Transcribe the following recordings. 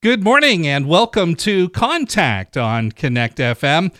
Good morning and welcome to Contact on Connect FM.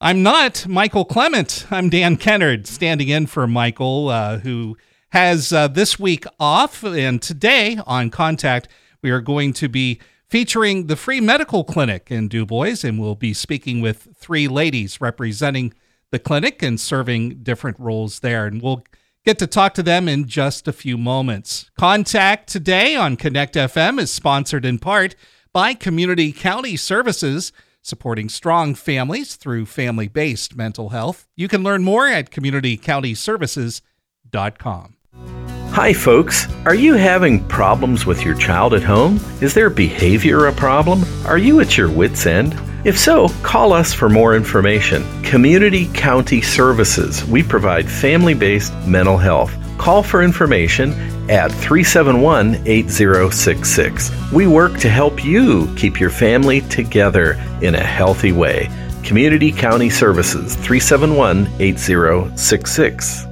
I'm not Michael Clement. I'm Dan Kennard, standing in for Michael, uh, who has uh, this week off. And today on Contact, we are going to be featuring the free medical clinic in Dubois, and we'll be speaking with three ladies representing the clinic and serving different roles there. And we'll get to talk to them in just a few moments. Contact today on Connect FM is sponsored in part by Community County Services, supporting strong families through family based mental health. You can learn more at communitycountyservices.com. Hi, folks. Are you having problems with your child at home? Is their behavior a problem? Are you at your wits' end? If so, call us for more information. Community County Services. We provide family based mental health. Call for information at 371 8066. We work to help you keep your family together in a healthy way. Community County Services 371 8066.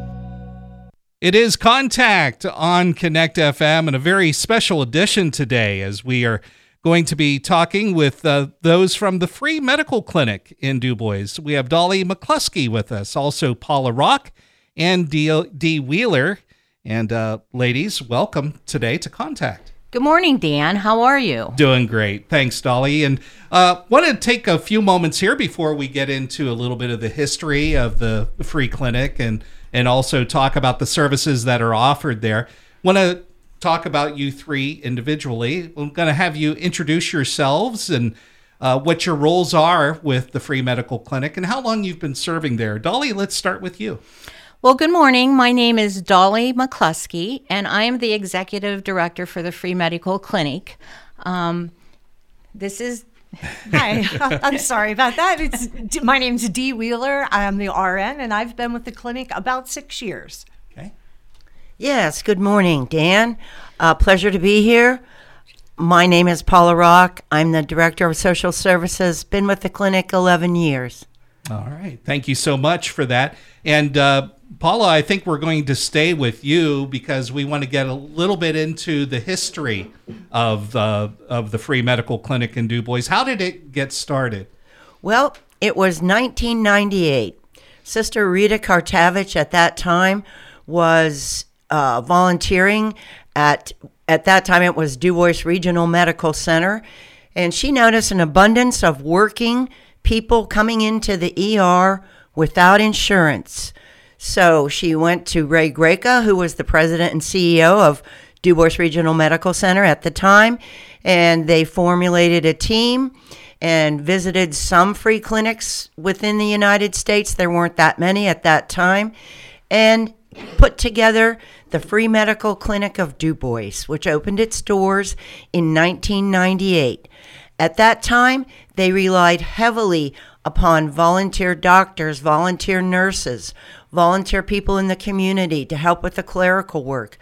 It is Contact on Connect FM and a very special edition today as we are going to be talking with uh, those from the Free Medical Clinic in Dubois. We have Dolly McCluskey with us, also Paula Rock and Dee, Dee Wheeler. And uh, ladies, welcome today to Contact. Good morning, Dan. How are you? Doing great. Thanks, Dolly. And uh, want to take a few moments here before we get into a little bit of the history of the free clinic and and also talk about the services that are offered there. Want to talk about you three individually. I'm going to have you introduce yourselves and uh, what your roles are with the Free Medical Clinic and how long you've been serving there. Dolly, let's start with you. Well, good morning. My name is Dolly McCluskey, and I am the executive director for the Free Medical Clinic. Um, this is Hi, I'm sorry about that. It's my name's Dee Wheeler. I'm the RN, and I've been with the clinic about six years. Yes, good morning, Dan. Uh, pleasure to be here. My name is Paula Rock. I'm the Director of Social Services. Been with the clinic 11 years. All right. Thank you so much for that. And uh, Paula, I think we're going to stay with you because we want to get a little bit into the history of uh, of the free medical clinic in Dubois. How did it get started? Well, it was 1998. Sister Rita Kartavich at that time was uh, volunteering at at that time it was Dubois Regional Medical Center, and she noticed an abundance of working people coming into the ER without insurance. So she went to Ray Graeca, who was the president and CEO of Dubois Regional Medical Center at the time, and they formulated a team and visited some free clinics within the United States. There weren't that many at that time. And put together the Free Medical Clinic of Dubois, which opened its doors in 1998. At that time, they relied heavily upon volunteer doctors, volunteer nurses, volunteer people in the community to help with the clerical work.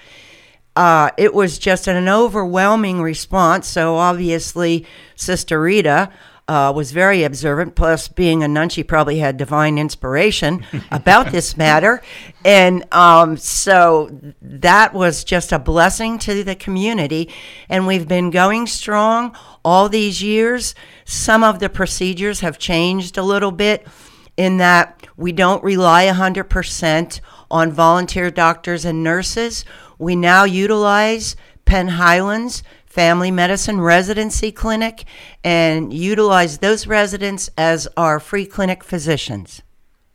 Uh, it was just an overwhelming response. So obviously, Sister Rita uh, was very observant. Plus, being a nun, she probably had divine inspiration about this matter. And um, so that was just a blessing to the community. And we've been going strong all these years. Some of the procedures have changed a little bit in that we don't rely 100% on volunteer doctors and nurses. We now utilize Penn Highlands family medicine residency clinic and utilize those residents as our free clinic physicians.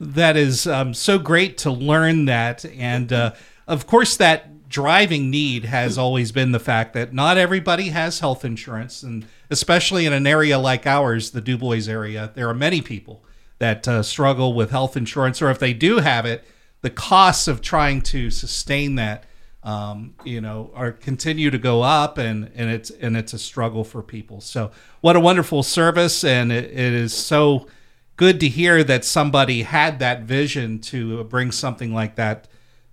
That is um, so great to learn that. And uh, of course, that driving need has always been the fact that not everybody has health insurance. And especially in an area like ours, the Dubois area, there are many people that uh, struggle with health insurance, or if they do have it, the costs of trying to sustain that um, you know, are continue to go up, and and it's and it's a struggle for people. So what a wonderful service, and it, it is so good to hear that somebody had that vision to bring something like that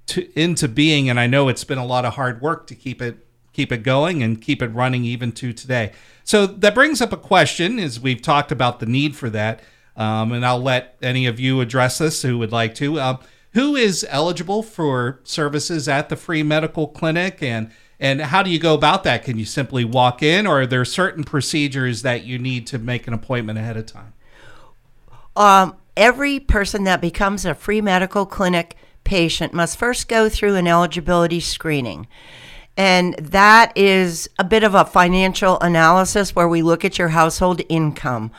to into being. And I know it's been a lot of hard work to keep it keep it going and keep it running even to today. So that brings up a question: as we've talked about the need for that, um, and I'll let any of you address this who would like to. Um, who is eligible for services at the free medical clinic and And how do you go about that? Can you simply walk in, or are there certain procedures that you need to make an appointment ahead of time? Um, every person that becomes a free medical clinic patient must first go through an eligibility screening. And that is a bit of a financial analysis where we look at your household income.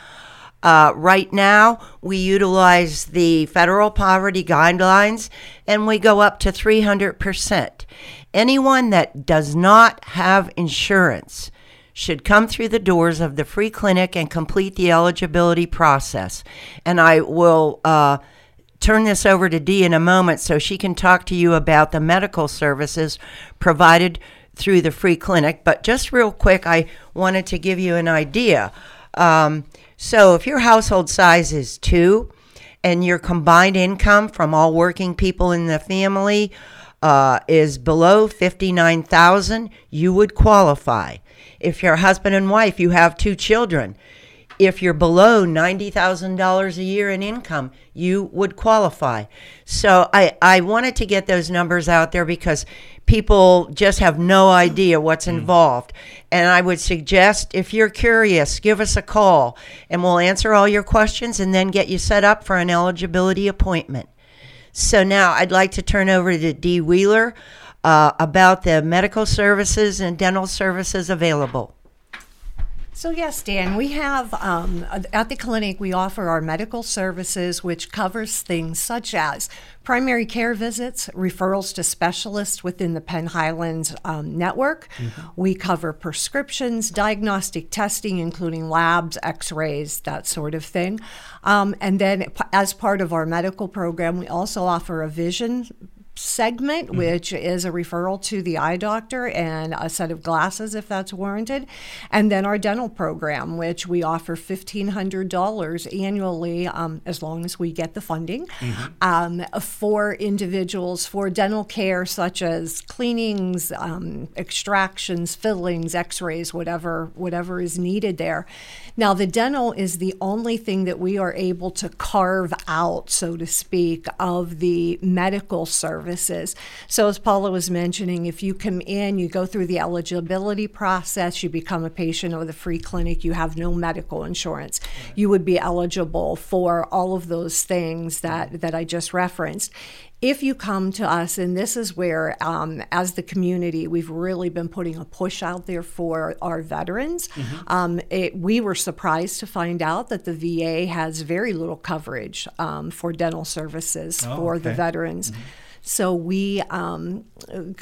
Uh, right now, we utilize the federal poverty guidelines and we go up to 300%. Anyone that does not have insurance should come through the doors of the free clinic and complete the eligibility process. And I will uh, turn this over to Dee in a moment so she can talk to you about the medical services provided through the free clinic. But just real quick, I wanted to give you an idea. Um, so if your household size is two and your combined income from all working people in the family uh, is below 59,000, you would qualify. If you're husband and wife, you have two children. If you're below $90,000 a year in income, you would qualify. So I, I wanted to get those numbers out there because people just have no idea what's involved. And I would suggest if you're curious, give us a call and we'll answer all your questions and then get you set up for an eligibility appointment. So now I'd like to turn over to Dee Wheeler uh, about the medical services and dental services available. So, yes, Dan, we have um, at the clinic, we offer our medical services, which covers things such as primary care visits, referrals to specialists within the Penn Highlands um, network. We cover prescriptions, diagnostic testing, including labs, x rays, that sort of thing. Um, and then, as part of our medical program, we also offer a vision segment, which is a referral to the eye doctor and a set of glasses if that's warranted. And then our dental program, which we offer $1,500 annually um, as long as we get the funding um, for individuals for dental care, such as cleanings, um, extractions, fillings, x rays, whatever, whatever is needed there. Now, the dental is the only thing that we are able to carve out, so to speak, of the medical services. So, as Paula was mentioning, if you come in, you go through the eligibility process, you become a patient of the free clinic, you have no medical insurance, you would be eligible for all of those things that, that I just referenced if you come to us, and this is where, um, as the community, we've really been putting a push out there for our veterans. Um, it, we were surprised to find out that the VA has very little coverage um, for dental services Oh, for the okay. veterans. So we um,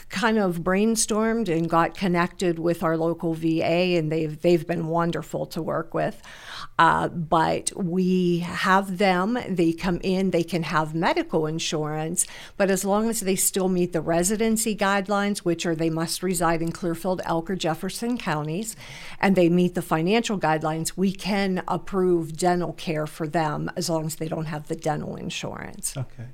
kind of brainstormed and got connected with our local VA, and they've they've been wonderful to work with. Uh, but we have them; they come in, they can have medical insurance, but as long as they still meet the residency guidelines, which are they must reside in Clearfield, Elk, or Jefferson counties, and they meet the financial guidelines, we can approve dental care for them as long as they don't have the dental insurance. Okay.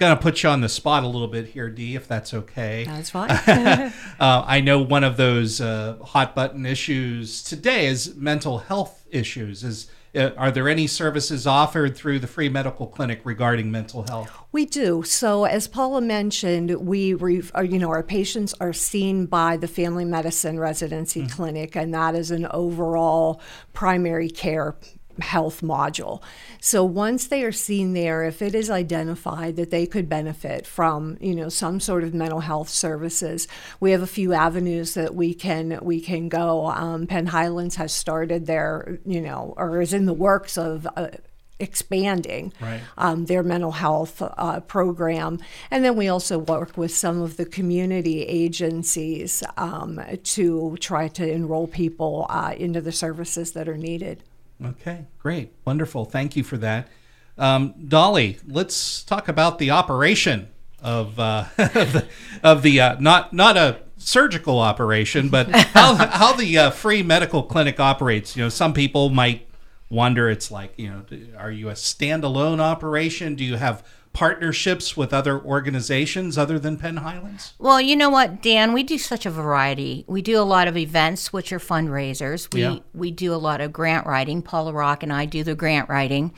Going to put you on the spot a little bit here, Dee, if that's okay. That's fine. Uh, I know one of those uh, hot button issues today is mental health issues. Is uh, are there any services offered through the free medical clinic regarding mental health? We do. So, as Paula mentioned, we, re, uh, you know, our patients are seen by the family medicine residency clinic, and that is an overall primary care health module. So once they are seen there, if it is identified that they could benefit from, you know, some sort of mental health services, we have a few avenues that we can we can go. Um, Penn Highlands has started their, you know, or is in the works of. Uh, expanding Right. um, their mental health uh, program. And then we also work with some of the community agencies um, to try to enroll people uh, into the services that are needed. Okay, great, wonderful. Thank you for that, um, Dolly. Let's talk about the operation of uh, of the, of the uh, not not a surgical operation, but how how the uh, free medical clinic operates. You know, some people might wonder. It's like you know, are you a standalone operation? Do you have partnerships with other organizations other than Penn Highlands? Well, you know what, Dan, we do such a variety. We do a lot of events, which are fundraisers. We Yeah. we do a lot of grant writing. Paula Rock and I do the grant writing.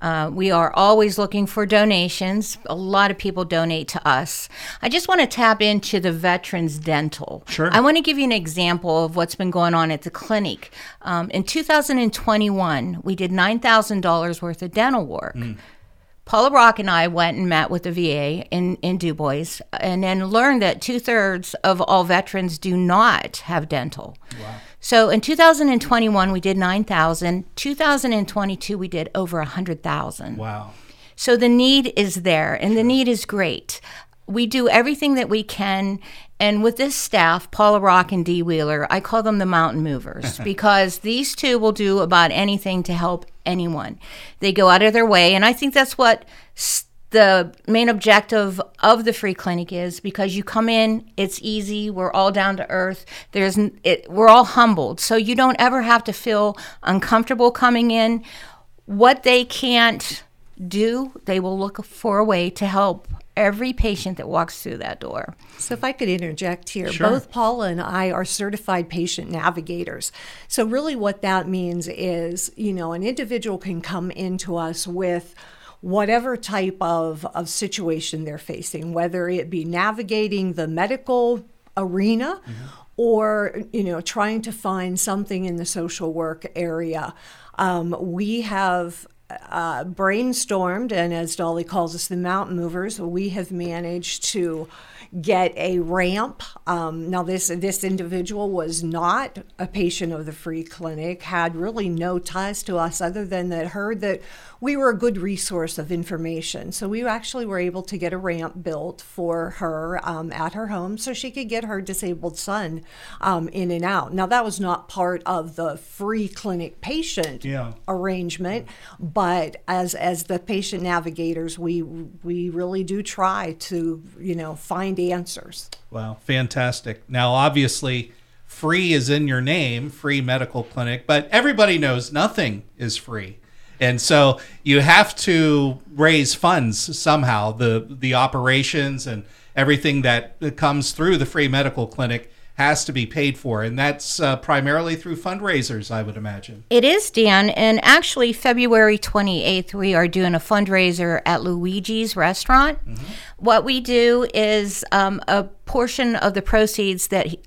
Uh, we are always looking for donations. A lot of people donate to us. I just want to tap into the veterans dental. Sure. I want to give you an example of what's been going on at the clinic. Um, in 2021, we did $9,000 worth of dental work. Paula Rock and I went and met with the VA in, in Du Bois and then learned that two thirds of all veterans do not have dental. Wow. So in 2021, we did 9,000. 2022, we did over 100,000. Wow. So the need is there, and the need is great. We do everything that we can. And with this staff, Paula Rock and Dee Wheeler, I call them the mountain movers because these two will do about anything to help anyone. They go out of their way. And I think that's what the main objective of the free clinic is because you come in, it's easy, we're all down to earth. There's it, we're all humbled. So you don't ever have to feel uncomfortable coming in. What they can't do, they will look for a way to help every patient that walks through that door. So, if I could interject here, Sure. both Paula and I are certified patient navigators. So, really, what that means is, you know, an individual can come into us with whatever type of, of situation they're facing, whether it be navigating the medical arena or, you know, trying to find something in the social work area. Um, we have uh, brainstormed, and as Dolly calls us, the mountain movers, we have managed to get a ramp. Um, now, this this individual was not a patient of the free clinic, had really no ties to us other than that heard that we were a good resource of information. So we actually were able to get a ramp built for her um, at her home so she could get her disabled son um, in and out. Now, that was not part of the free clinic patient Yeah. arrangement, but as as the patient navigators, we we really do try to you know find answers. Wow, fantastic. Now, obviously, free is in your name, free medical clinic, but everybody knows nothing is free. And so you have to raise funds somehow. The the operations and everything that comes through the free medical clinic has to be paid for, and that's uh, primarily through fundraisers, I would imagine. It is, Dan. And actually, February 28th, we are doing a fundraiser at Luigi's Restaurant. What we do is um, a portion of the proceeds that he,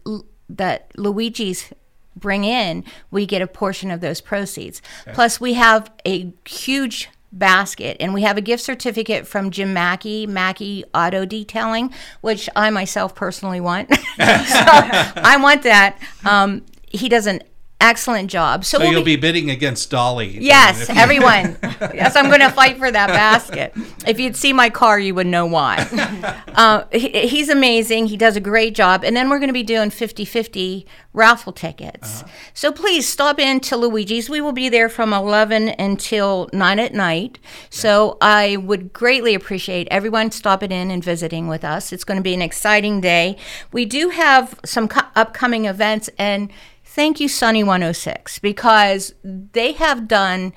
that Luigi's bring in, we get a portion of those proceeds. Plus, we have a huge basket and we have a gift certificate from Jim Mackey, Mackey Auto Detailing, which I myself personally want. so I want that. Um, he does an excellent job. So, So we'll you'll be bidding against Dolly. Yes, everyone. yes, I'm going to fight for that basket. If you'd see my car, you would know why. Uh, he, he's amazing. He does a great job. And then we're going to be doing 50 50 raffle tickets. So please stop in to Luigi's. We will be there from 11 until 9 at night. So I would greatly appreciate everyone stopping in and visiting with us. It's going to be an exciting day. We do have some co- upcoming events and thank you sunny 106 because they have done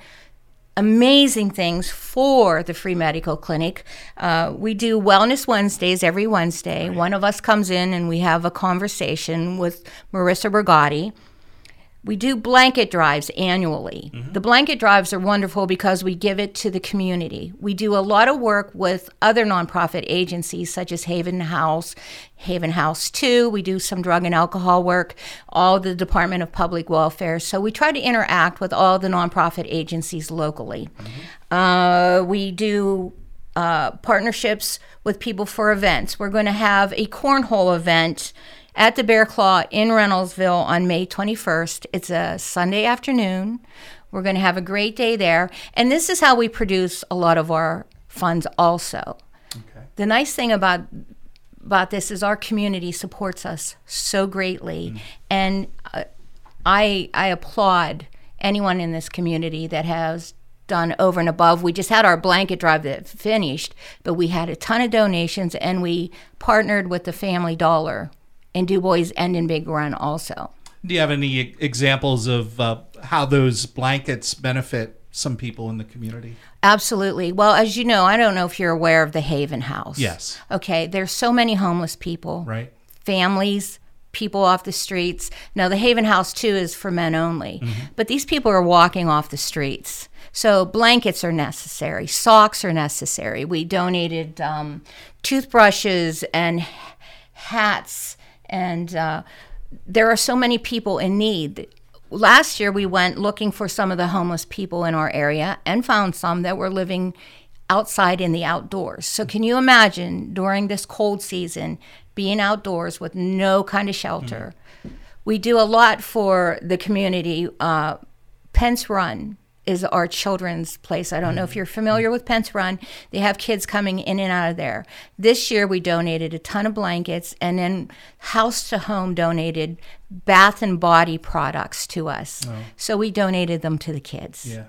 amazing things for the free medical clinic. Uh, we do wellness wednesdays every wednesday. One of us comes in and we have a conversation with marissa Brigatti. We do blanket drives annually. The blanket drives are wonderful because we give it to the community. We do a lot of work with other nonprofit agencies such as Haven House, Haven House 2. We do some drug and alcohol work, all the Department of Public Welfare. So we try to interact with all the nonprofit agencies locally. Uh, we do uh, partnerships with people for events. We're going to have a cornhole event at the Bear Claw in Reynoldsville on May 21st. It's a Sunday afternoon. We're going to have a great day there. And this is how we produce a lot of our funds also. Okay. The nice thing about about this is our community supports us so greatly and uh, I I applaud anyone in this community that has done over and above. We just had our blanket drive that finished, but we had a ton of donations and we partnered with the Family Dollar in Du Bois and in Big Run also. Do you have any examples of uh, how those blankets benefit some people in the community? Absolutely. Well, as you know, I don't know if you're aware of the Haven House. Yes. Okay, there's so many homeless people, Right. families, people off the streets. Now, the Haven House, too, is for men only. But these people are walking off the streets. So, blankets are necessary, socks are necessary. We donated um, toothbrushes and hats, and uh, there are so many people in need. Last year, we went looking for some of the homeless people in our area and found some that were living outside in the outdoors. So, can you imagine during this cold season being outdoors with no kind of shelter? We do a lot for the community. Uh, Pentz Run is our children's place. I don't know if mm. you're familiar with Pentz Run. They have kids coming in and out of there. This year we donated a ton of blankets and then House to Home donated bath and body products to us. Oh. So we donated them to the kids. Yeah.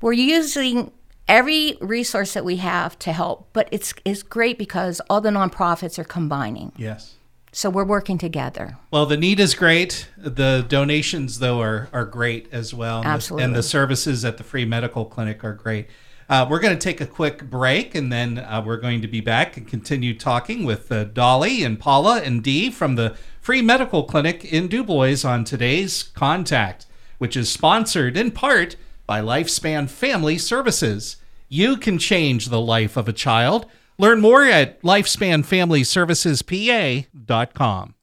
We're using every resource that we have to help, but it's it's great because all the nonprofits are combining. Yes. So we're working together. Well, the need is great. The donations, though, are, are great as well. And the- Absolutely. And the services at the free medical clinic are great. Uh, we're going to take a quick break and then uh, we're going to be back and continue talking with uh, Dolly and Paula and Dee from the free medical clinic in Dubois on today's Contact, which is sponsored in part by Lifespan Family Services. You can change the life of a child. Learn more at lifespanfamilyservicespa.com.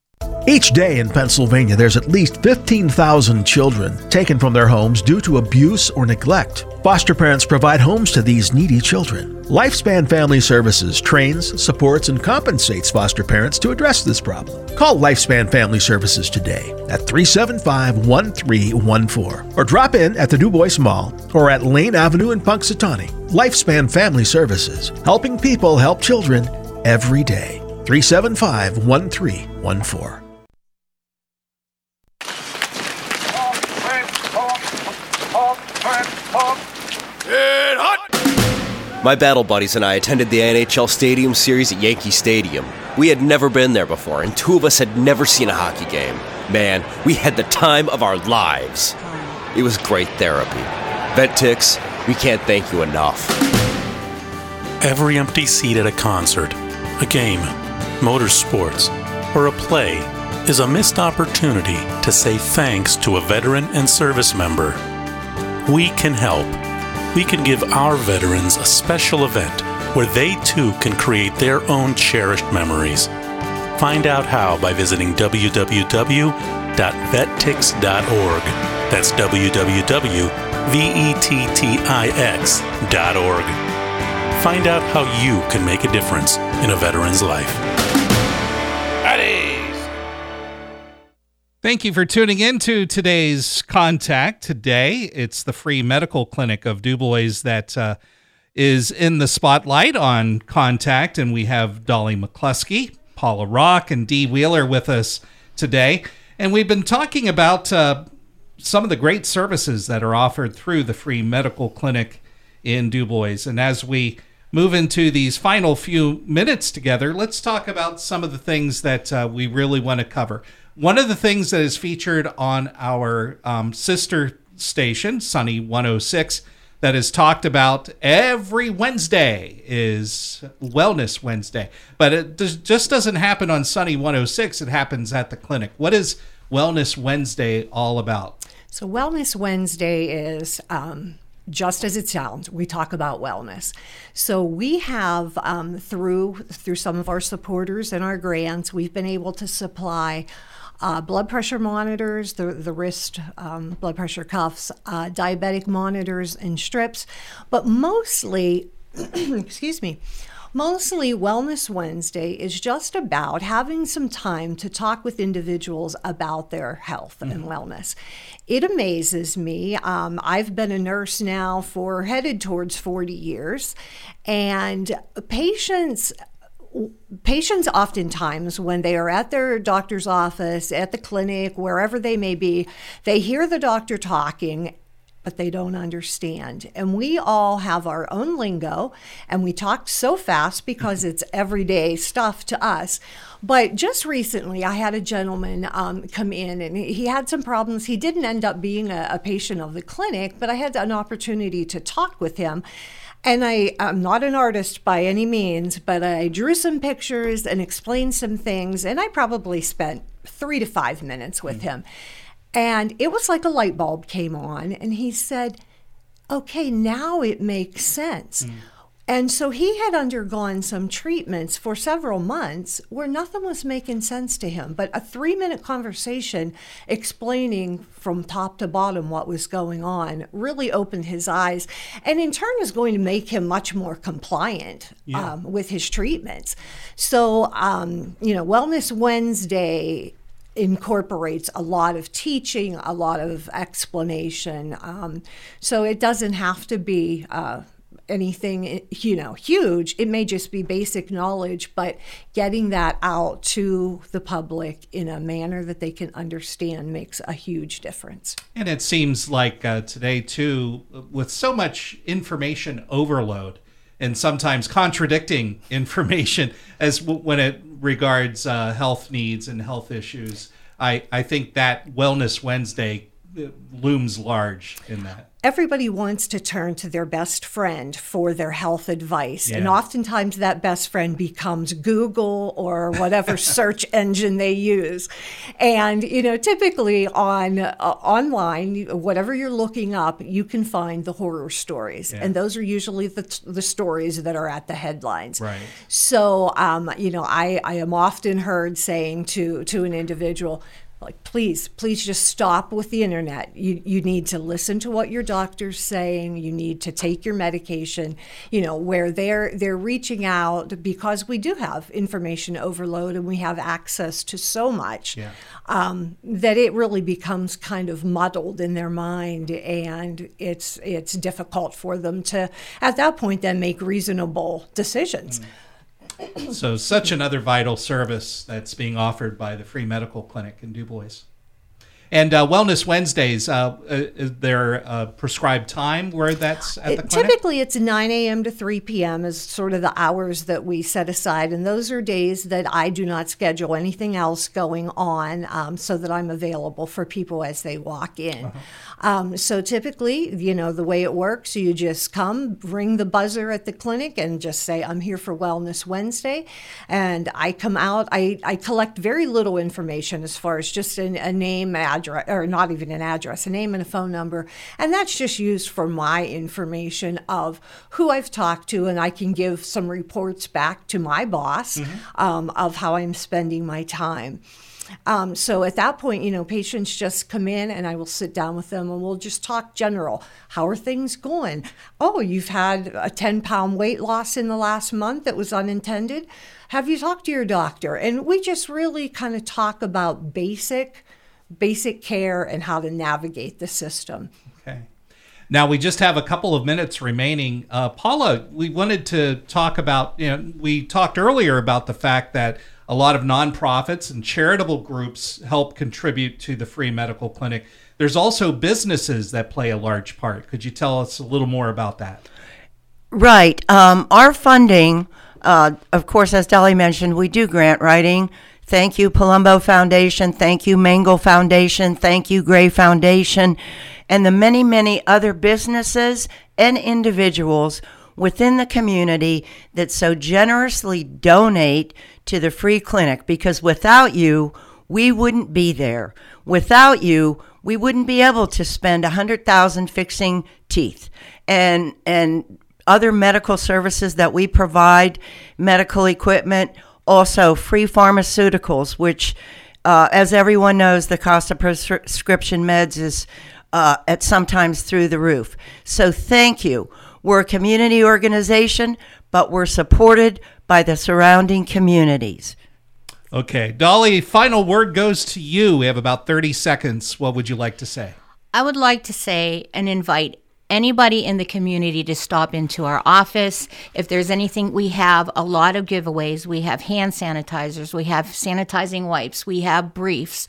Each day in Pennsylvania, there's at least 15,000 children taken from their homes due to abuse or neglect. Foster parents provide homes to these needy children. Lifespan Family Services trains, supports, and compensates foster parents to address this problem. Call Lifespan Family Services today at 375 1314 or drop in at the Du Bois Mall or at Lane Avenue in Punxsutawney. Lifespan Family Services, helping people help children every day. 375 1314. My battle buddies and I attended the NHL Stadium Series at Yankee Stadium. We had never been there before, and two of us had never seen a hockey game. Man, we had the time of our lives. It was great therapy. Vet Tix, we can't thank you enough. Every empty seat at a concert, a game, motorsports, or a play is a missed opportunity to say thanks to a veteran and service member. We can help. We can give our veterans a special event where they too can create their own cherished memories. Find out how by visiting www.vettix.org. That's www.vettix.org. Find out how you can make a difference in a veteran's life. Thank you for tuning in to today's contact. Today, it's the free medical clinic of Dubois that uh, is in the spotlight on contact, and we have Dolly McCluskey, Paula Rock, and Dee Wheeler with us today. And we've been talking about uh, some of the great services that are offered through the free medical clinic in Dubois. And as we move into these final few minutes together, let's talk about some of the things that uh, we really want to cover. One of the things that is featured on our um, sister station, Sunny 106, that is talked about every Wednesday is Wellness Wednesday. But it just doesn't happen on Sunny 106, it happens at the clinic. What is Wellness Wednesday all about? So, Wellness Wednesday is um, just as it sounds. We talk about wellness. So, we have um, through through some of our supporters and our grants, we've been able to supply. Uh, blood pressure monitors, the, the wrist um, blood pressure cuffs, uh, diabetic monitors, and strips. But mostly, excuse me, Mostly Wellness Wednesday is just about having some time to talk with individuals about their health and wellness. It amazes me. Um, I've been a nurse now for headed towards 40 years, and patients patients oftentimes when they are at their doctor's office at the clinic wherever they may be they hear the doctor talking but they don't understand. And we all have our own lingo, and we talk so fast because it's everyday stuff to us. But just recently, I had a gentleman um, come in and he had some problems. He didn't end up being a, a patient of the clinic, but I had an opportunity to talk with him. And I, I'm not an artist by any means, but I drew some pictures and explained some things. And I probably spent three to five minutes with mm-hmm. him. And it was like a light bulb came on. And he said, okay, now it makes sense. Mm. And so he had undergone some treatments for several months where nothing was making sense to him. But a three minute conversation explaining from top to bottom what was going on really opened his eyes and in turn is going to make him much more compliant um, with his treatments. So, um, you know, Wellness Wednesday incorporates a lot of teaching, a lot of explanation. Um, so it doesn't have to be. Uh, anything you know huge it may just be basic knowledge but getting that out to the public in a manner that they can understand makes a huge difference And it seems like uh, today, too, with so much information overload and sometimes contradicting information as w- when it regards uh, health needs and health issues, I, I think that Wellness Wednesday uh, looms large in that. Everybody wants to turn to their best friend for their health advice. And oftentimes that best friend becomes Google or whatever search engine they use. And, you know, typically on uh, online, whatever you're looking up, you can find the horror stories. And those are usually the, the stories that are at the headlines. Right. So, um, you know, I, I am often heard saying to, to an individual, like, please, please just stop with the internet. You, you need to listen to what your doctor's saying. You need to take your medication. You know, where they're they're reaching out because we do have information overload and we have access to so much Yeah. um, that it really becomes kind of muddled in their mind, and it's it's difficult for them to, at that point, then make reasonable decisions. So, such another vital service that's being offered by the Free Medical Clinic in Du Bois. And uh, Wellness Wednesdays, uh, uh, is there a prescribed time where that's at the clinic? Typically, it's 9 a.m. to 3 p.m. is sort of the hours that we set aside, and those are days that I do not schedule anything else going on, um, so that I'm available for people as they walk in. Um, so typically, you know, the way it works, you just come, ring the buzzer at the clinic, and just say, "I'm here for Wellness Wednesday," and I come out. I, I collect very little information as far as just a, a name, address, or not even an address, a name and a phone number, and that's just used for my information of who I've talked to, and I can give some reports back to my boss um, of how I'm spending my time. Um, so at that point, you know, patients just come in and I will sit down with them and we'll just talk general. How are things going? Oh, you've had a 10 pound weight loss in the last month that was unintended. Have you talked to your doctor? And we just really kind of talk about basic, basic care and how to navigate the system. Okay. Now we just have a couple of minutes remaining. Uh, Paula, we wanted to talk about, you know, we talked earlier about the fact that a lot of nonprofits and charitable groups help contribute to the free medical clinic. There's also businesses that play a large part. Could you tell us a little more about that? Right. Um, our funding, uh, of course, as Dolly mentioned, we do grant writing. Thank you, Palumbo Foundation. Thank you, Mengle Foundation. Thank you, Gray Foundation. And the many, many other businesses and individuals within the community that so generously donate to the free clinic because without you, we wouldn't be there. Without you, we wouldn't be able to spend a hundred thousand fixing teeth and and other medical services that we provide, medical equipment, also free pharmaceuticals, which, uh, as everyone knows, the cost of prescription meds is uh, at sometimes through the roof. So thank you. We're a community organization, but we're supported by the surrounding communities. Okay. Dolly, final word goes to you. We have about 30 seconds. What would you like to say? I would like to say and invite anybody in the community to stop into our office. If there's anything, we have a lot of giveaways. We have hand sanitizers, we have sanitizing wipes, we have briefs.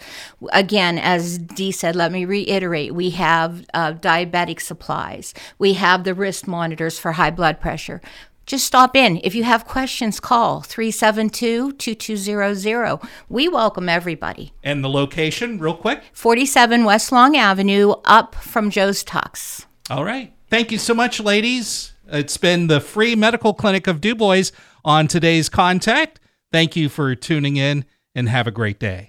Again, as Dee said, let me reiterate we have uh, diabetic supplies, we have the wrist monitors for high blood pressure. Just stop in. If you have questions, call 372 2200. We welcome everybody. And the location, real quick? 47 West Long Avenue, up from Joe's Tux. All right. Thank you so much, ladies. It's been the free medical clinic of Du Bois on today's contact. Thank you for tuning in and have a great day.